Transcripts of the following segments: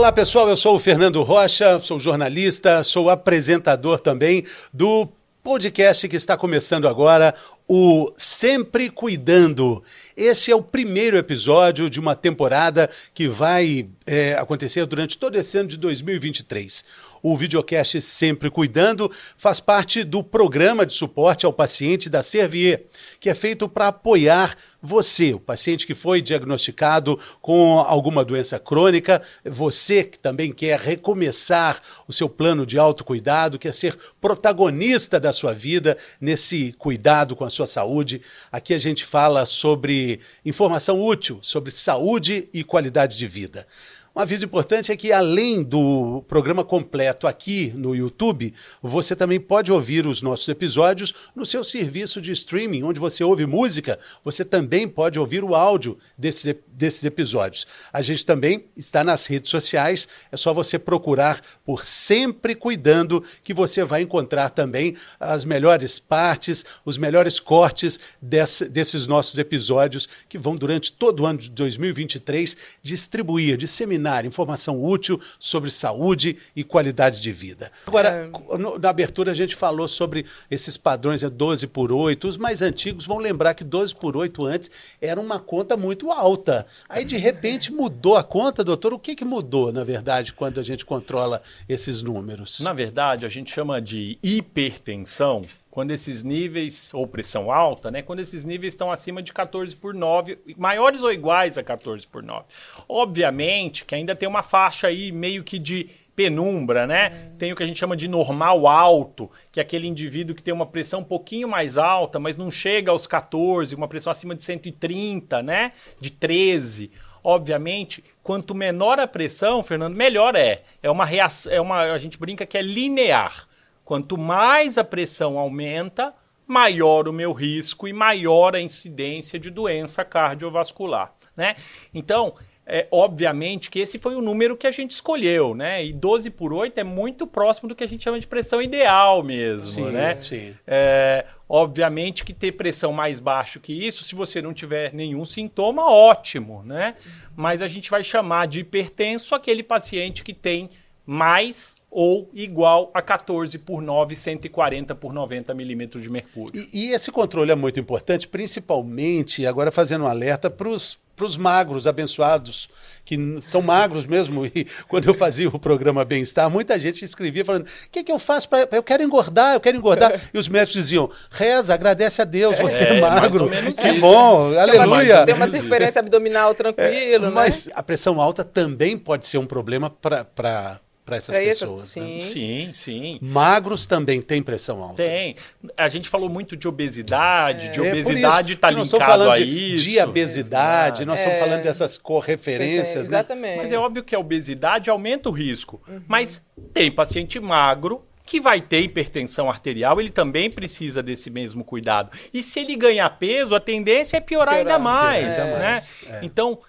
Olá pessoal, eu sou o Fernando Rocha, sou jornalista, sou apresentador também do podcast que está começando agora, o Sempre Cuidando. Esse é o primeiro episódio de uma temporada que vai é, acontecer durante todo esse ano de 2023. O videocast Sempre Cuidando faz parte do programa de suporte ao paciente da Servier, que é feito para apoiar você, o paciente que foi diagnosticado com alguma doença crônica, você que também quer recomeçar o seu plano de autocuidado, quer ser protagonista da sua vida nesse cuidado com a sua saúde. Aqui a gente fala sobre informação útil, sobre saúde e qualidade de vida. Um aviso importante é que, além do programa completo aqui no YouTube, você também pode ouvir os nossos episódios no seu serviço de streaming, onde você ouve música, você também pode ouvir o áudio desses, desses episódios. A gente também está nas redes sociais, é só você procurar por Sempre Cuidando, que você vai encontrar também as melhores partes, os melhores cortes desse, desses nossos episódios, que vão, durante todo o ano de 2023, distribuir, disseminar informação útil sobre saúde e qualidade de vida. Agora, é... na abertura a gente falou sobre esses padrões, é 12 por 8. Os mais antigos vão lembrar que 12 por 8 antes era uma conta muito alta. Aí, de repente, mudou a conta, doutor. O que, que mudou, na verdade, quando a gente controla esses números? Na verdade, a gente chama de hipertensão quando esses níveis, ou pressão alta, né? Quando esses níveis estão acima de 14 por 9, maiores ou iguais a 14 por 9. Obviamente que ainda tem uma faixa aí meio que de penumbra, né? Tem o que a gente chama de normal alto, que é aquele indivíduo que tem uma pressão um pouquinho mais alta, mas não chega aos 14, uma pressão acima de 130, né? De 13. Obviamente, quanto menor a pressão, Fernando, melhor é. É uma reação, é uma, a gente brinca que é linear. Quanto mais a pressão aumenta, maior o meu risco e maior a incidência de doença cardiovascular, né? Então, é, obviamente que esse foi o número que a gente escolheu, né? E 12 por 8 é muito próximo do que a gente chama de pressão ideal mesmo, sim, né? Sim. É, obviamente que ter pressão mais baixa que isso, se você não tiver nenhum sintoma, ótimo, né? Mas a gente vai chamar de hipertenso aquele paciente que tem mais ou igual a 14 por 9, 140 por 90 milímetros de mercúrio. E, e, esse controle é muito importante, principalmente, agora fazendo um alerta para os magros abençoados, que são magros mesmo. E quando eu fazia o programa Bem-Estar, muita gente escrevia falando: o que, que eu faço para. Eu quero engordar, eu quero engordar. E os médicos diziam: reza, agradece a Deus, você é, é magro. Que isso. bom, tem aleluia. Uma, tem uma circunferência abdominal tranquilo, é, né? Mas a pressão alta também pode ser um problema para para essas é pessoas. Isso? Né? Sim, sim. Magros também têm pressão alta. Tem. A gente falou muito de obesidade, é. de é obesidade está linkado a de isso. Diabesidade, nós estamos é. falando dessas correferências. É, exatamente. Né? Mas é óbvio que a obesidade aumenta o risco. Uhum. Mas tem paciente magro que vai ter hipertensão arterial, ele também precisa desse mesmo cuidado. E se ele ganhar peso, a tendência é piorar, piorar ainda mais. Ainda né? mais. É. Então,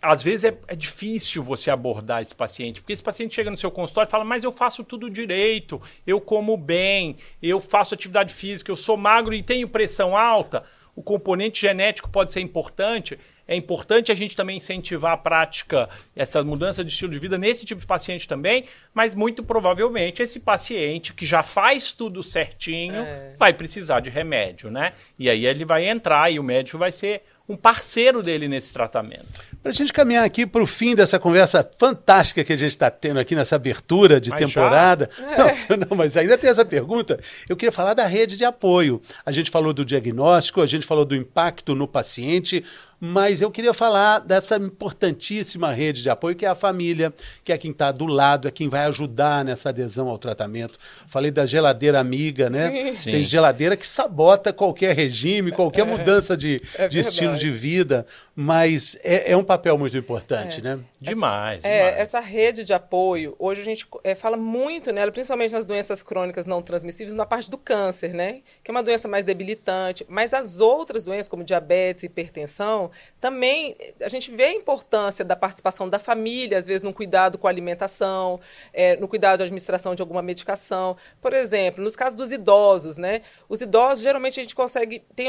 às vezes é, é, difícil você abordar esse paciente, porque esse paciente chega no seu consultório e fala: Mas eu faço tudo direito, eu como bem, eu faço atividade física, eu sou magro e tenho pressão alta. O componente genético pode ser importante. É importante a gente também incentivar a prática, essa mudança de estilo de vida nesse tipo de paciente também, mas muito provavelmente esse paciente que já faz tudo certinho é. vai precisar de remédio, né? E aí ele vai entrar e o médico vai ser um parceiro dele nesse tratamento. Para a gente caminhar aqui para o fim dessa conversa fantástica que a gente está tendo aqui nessa abertura de mas temporada. Não, não, mas ainda tem essa pergunta. Eu queria falar da rede de apoio. A gente falou do diagnóstico, a gente falou do impacto no paciente, mas eu queria falar dessa importantíssima rede de apoio que é a família, que é quem está do lado, é quem vai ajudar nessa adesão ao tratamento. Falei da geladeira amiga, né? Sim. Tem geladeira que sabota qualquer regime, qualquer é, mudança de, é de estilo de vida, mas é, é um papel muito importante, é. né? Demais, essa, demais. essa rede de apoio, hoje a gente é, fala muito nela, principalmente nas doenças crônicas não transmissíveis, na parte do câncer, né? Que é uma doença mais debilitante, mas as outras doenças, como diabetes, hipertensão, também a gente vê a importância da participação da família, às vezes no cuidado com a alimentação, é, no cuidado da administração de alguma medicação. Por exemplo, nos casos dos idosos, né? Os idosos, geralmente, a gente consegue, tem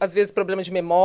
às vezes problema de memória,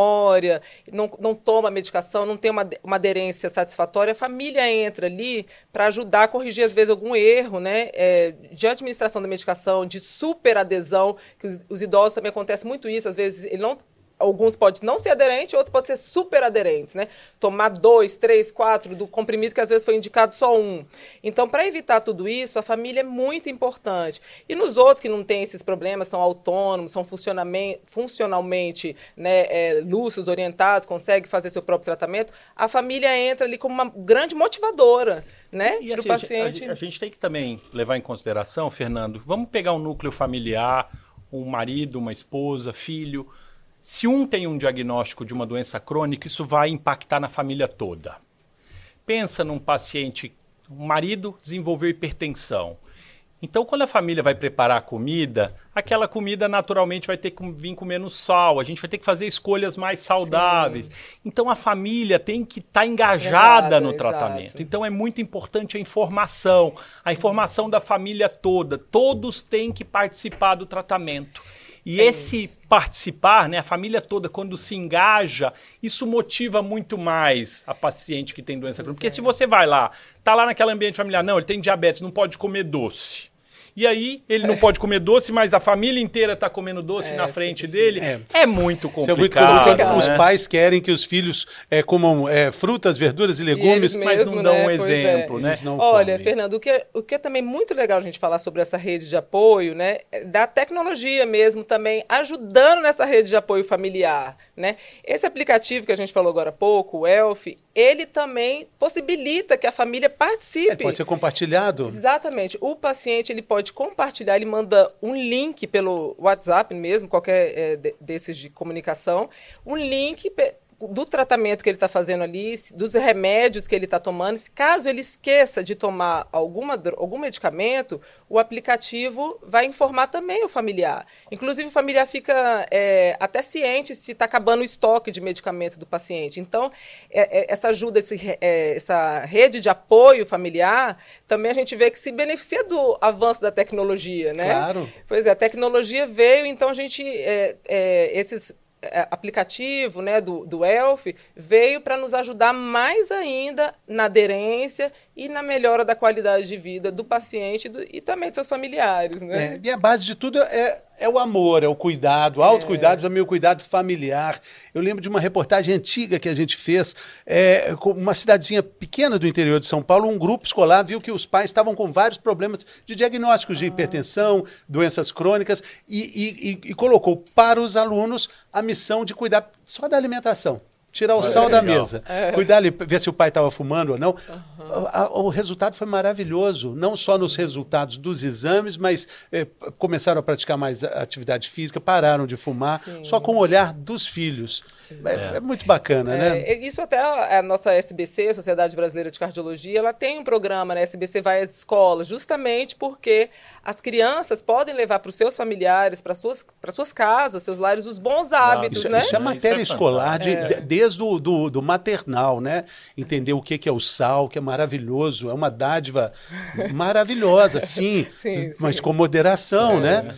não, não toma medicação, não tem uma, uma aderência satisfatória, a família entra ali para ajudar a corrigir, às vezes, algum erro né, é, de administração da medicação, de superadesão, que os, os idosos também acontece muito isso, às vezes ele não alguns podem não ser aderentes, outros podem ser super aderentes, né? Tomar dois, três, quatro do comprimido que às vezes foi indicado só um. Então, para evitar tudo isso, a família é muito importante. E nos outros que não têm esses problemas, são autônomos, são funcionalmente né, é, lúcidos, orientados, conseguem fazer seu próprio tratamento, a família entra ali como uma grande motivadora. Né, e assim, paciente. A, a gente tem que também levar em consideração, Fernando, vamos pegar um núcleo familiar, um marido, uma esposa, filho, se um tem um diagnóstico de uma doença crônica, isso vai impactar na família toda. Pensa num paciente, um marido desenvolveu hipertensão. Então, quando a família vai preparar a comida, aquela comida naturalmente vai ter que vir com menos sal, a gente vai ter que fazer escolhas mais saudáveis. Sim. Então, a família tem que estar tá engajada no tratamento. Exato. Então, é muito importante a informação, a informação da família toda. Todos têm que participar do tratamento. E é esse isso. participar, né, a família toda, quando se engaja, isso motiva muito mais a paciente que tem doença crônica. Porque é. se você vai lá, tá lá naquele ambiente familiar, não, ele tem diabetes, não pode comer doce. E aí ele não é. pode comer doce, mas a família inteira está comendo doce é, na frente dele. É. é. muito complicado. Isso é muito complicado. Os pais querem que os filhos é, comam é, frutas, verduras e legumes, e mas mesmo, não dão né? um exemplo, né? Olha, comem. Fernando, o que, é, o que é também muito legal a gente falar sobre essa rede de apoio, né? Da tecnologia mesmo também ajudando nessa rede de apoio familiar, né? Esse aplicativo que a gente falou agora há pouco, o Elf, ele também possibilita que a família participe. pode ser compartilhado. Exatamente. O paciente ele pode pode compartilhar, ele manda um link pelo WhatsApp mesmo, qualquer é, desses de comunicação, um link do tratamento que ele está fazendo ali, dos remédios que ele está tomando. Caso ele esqueça de tomar alguma, algum medicamento, o aplicativo vai informar também o familiar. Inclusive, o familiar fica é, até ciente se está acabando o estoque de medicamento do paciente. Então, é, é, essa ajuda, esse, é, essa rede de apoio familiar, também a gente vê que se beneficia do avanço da tecnologia, né? Claro. Pois é, a tecnologia veio, então a gente, é, é, esses aplicativo né, do, do ELF veio para nos ajudar mais ainda na aderência e na melhora da qualidade de vida do paciente do, e também de seus familiares. Né? É, e a base de tudo é, é o amor, é o cuidado, o autocuidado, é. também o cuidado familiar. Eu lembro de uma reportagem antiga que a gente fez, é, com uma cidadezinha pequena do interior de São Paulo, um grupo escolar viu que os pais estavam com vários problemas de diagnósticos de ah. hipertensão, doenças crônicas, e, e, e colocou para os alunos a missão de cuidar só da alimentação. Tirar o sal da mesa. É. Cuidar ali, ver se o pai estava fumando ou não. Uhum. O resultado foi maravilhoso. Não só nos resultados dos exames, mas eh, começaram a praticar mais atividade física, pararam de fumar, Sim. só com o olhar dos filhos. É, é, muito bacana, né? É, isso até a, a, nossa SBC, a Sociedade Brasileira de Cardiologia, ela tem um programa, né? A SBC vai às escolas, justamente porque as crianças podem levar para os seus familiares, para suas, suas casas, seus lares, os bons hábitos, isso, né? Isso é matéria é escolar de, de, desde o do, do maternal, né? Entender o que, que é o sal, que é maravilhoso, é uma dádiva maravilhosa, sim, sim mas sim. com moderação, né?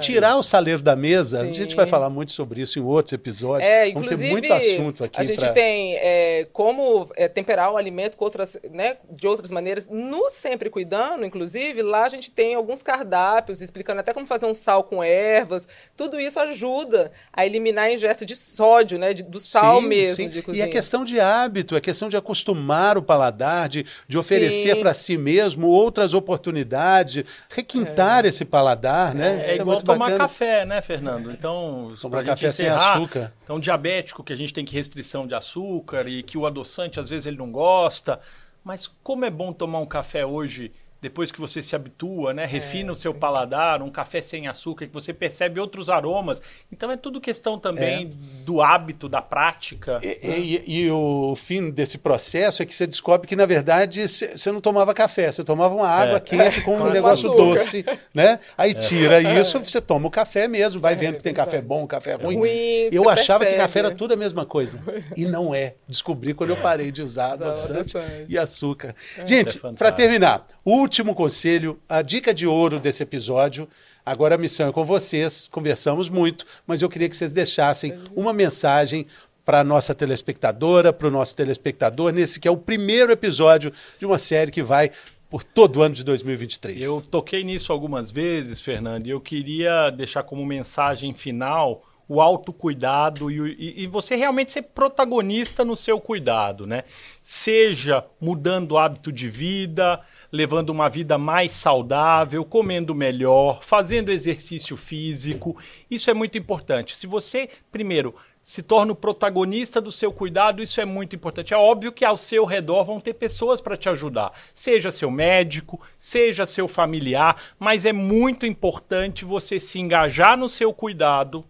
Tirar o saleiro da mesa, sim. a gente vai falar muito sobre isso em outros episódios. É, Vamos ter muito assunto aqui. A gente pra... tem é, como é, temperar o alimento com outras, né, de outras maneiras. No Sempre Cuidando, inclusive, lá a gente tem alguns cardápios explicando até como fazer um sal com ervas. Tudo isso ajuda a eliminar a ingesta de sódio, né, de, do sal sim, mesmo. Sim. E é questão de hábito, é questão de acostumar o paladar, de, de oferecer para si mesmo outras oportunidades, requintar é. esse paladar, né? É, é igual tomar bacana. café, né, Fernando? Então, tomar café encerrar, sem açúcar. Então, diabético, que a gente tem que restrição de açúcar e que o adoçante às vezes ele não gosta. Mas como é bom tomar um café hoje depois que você se habitua, né? Refina é, o seu sim. paladar, um café sem açúcar, que você percebe outros aromas. Então é tudo questão também é. do hábito, da prática. E, né? e, e, o fim desse processo é que você descobre que, na verdade, você não tomava café, você tomava uma água é. quente com um negócio açúcar. doce, né? Aí é. tira isso, você toma o café mesmo, vai é, vendo que tem café bom, café ruim. ruim eu achava percebe. que café era tudo a mesma coisa. E não é. Descobri quando eu parei de usar adoçante e açúcar. Gente, para terminar, o último conselho, a dica de ouro desse episódio. Agora a missão é com vocês, conversamos muito, mas eu queria que vocês deixassem uma mensagem para a nossa telespectadora, para o nosso telespectador, nesse que é o primeiro episódio de uma série que vai por todo o ano de 2023. Eu toquei nisso algumas vezes, Fernando, e eu queria deixar como mensagem final o autocuidado e, e, e você realmente ser protagonista no seu cuidado, né? Seja mudando o hábito de vida, levando uma vida mais saudável, comendo melhor, fazendo exercício físico. Isso é muito importante. Se você, primeiro, se torna o protagonista do seu cuidado, isso é muito importante. É óbvio que ao seu redor vão ter pessoas para te ajudar, seja seu médico, seja seu familiar, mas é muito importante você se engajar no seu cuidado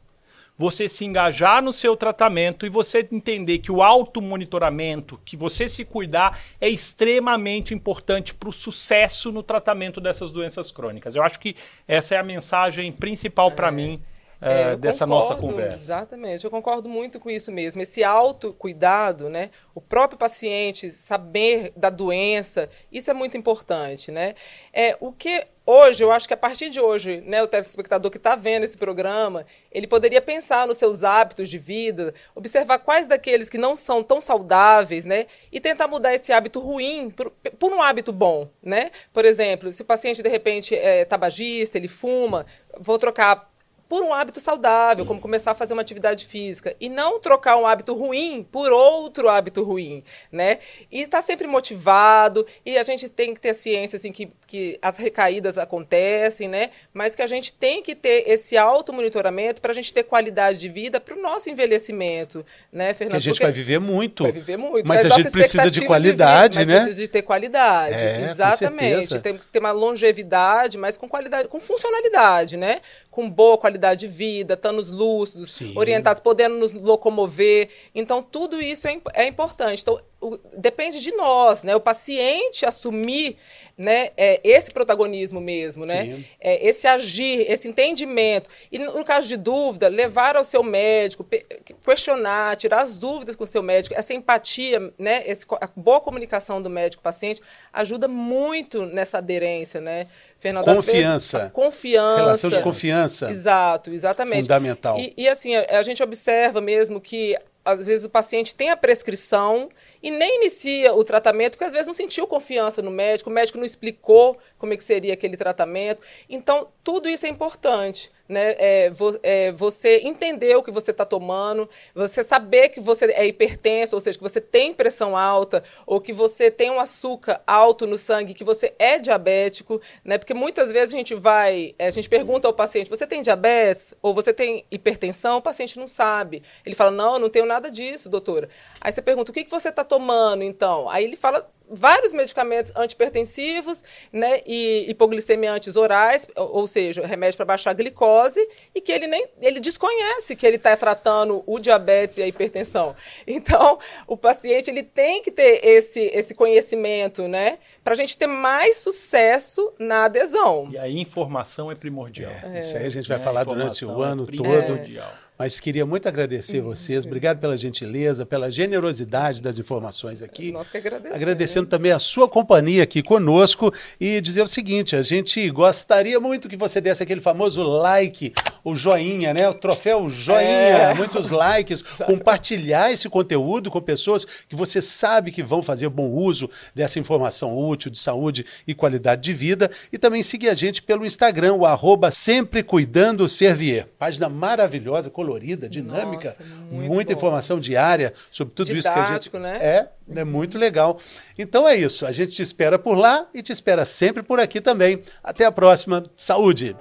você se engajar no seu tratamento e você entender que o automonitoramento, que você se cuidar, é extremamente importante para o sucesso no tratamento dessas doenças crônicas. Eu acho que essa é a mensagem principal para é. mim. É, é dessa concordo, nossa conversa. Exatamente, eu concordo muito com isso mesmo. Esse autocuidado, né? O próprio paciente saber da doença, isso é muito importante, né? É, o que hoje, eu acho que a partir de hoje, né, o telespectador que está vendo esse programa, ele poderia pensar nos seus hábitos de vida, observar quais daqueles que não são tão saudáveis, né, e tentar mudar esse hábito ruim por, por um hábito bom, né? Por exemplo, se o paciente de repente é tabagista, ele fuma, vou trocar por um hábito saudável, como começar a fazer uma atividade física, e não trocar um hábito ruim por outro hábito ruim, né? E estar tá sempre motivado, e a gente tem que ter ciência, assim, que, que as recaídas acontecem, né? Mas que a gente tem que ter esse automonitoramento para a gente ter qualidade de vida para o nosso envelhecimento, né, Fernando? Que a gente Porque vai viver muito. Vai viver muito. Mas, mas a gente precisa de qualidade, de vida, né? precisa de ter qualidade, é, exatamente. Temos que ter uma longevidade, mas com qualidade, com funcionalidade, né? Com boa qualidade de vida, estando lúcidos, Sim. orientados, podendo nos locomover. Então, tudo isso é, é importante. Então, o, depende de nós, né? O paciente assumir né, é, esse protagonismo mesmo, né? É, esse agir, esse entendimento. E no caso de dúvida, levar ao seu médico, questionar, tirar as dúvidas com o seu médico, essa empatia, né? Esse, a boa comunicação do médico-paciente ajuda muito nessa aderência, né? Fernando, confiança. Vezes, confiança. Relação de confiança. Exato, exatamente. Fundamental. E, e assim, a, a gente observa mesmo que às vezes o paciente tem a prescrição e nem inicia o tratamento, porque às vezes não sentiu confiança no médico, o médico não explicou como é que seria aquele tratamento. Então, tudo isso é importante, né? É, vo, é, você entender o que você está tomando, você saber que você é hipertenso, ou seja, que você tem pressão alta, ou que você tem um açúcar alto no sangue, que você é diabético, né? Porque muitas vezes a gente vai, a gente pergunta ao paciente, você tem diabetes ou você tem hipertensão? O paciente não sabe. Ele fala, não, não tenho nada disso, doutora. Aí você pergunta, o que, que você está tomando, então? Aí ele fala vários medicamentos antipertensivos, né, e hipoglicemiantes orais, ou, seja, remédio para baixar a glicose, e que ele nem ele desconhece que ele está tratando o diabetes e a hipertensão. Então, o paciente ele tem que ter esse, esse conhecimento, né, para a gente ter mais sucesso na adesão. E a informação é primordial. É, isso aí a gente vai é, falar durante o ano é todo. Mas queria muito agradecer uhum. vocês. Obrigado pela gentileza, pela generosidade das informações aqui. Nós que agradecemos. Agradecendo também a sua companhia aqui conosco e dizer o seguinte: a gente gostaria muito que você desse aquele famoso like, o joinha, né? O troféu joinha, é. muitos likes, compartilhar esse conteúdo com pessoas que você sabe que vão fazer bom uso dessa informação útil de saúde e qualidade de vida. E também seguir a gente pelo Instagram, o arroba sempre cuidando Servier. Página maravilhosa, colorida, dinâmica, Nossa, muita bom. informação diária sobre tudo Didático, isso que a gente. Né? É, é muito legal. Então é isso. A gente te espera por lá e te espera sempre por aqui também. Até a próxima. Saúde!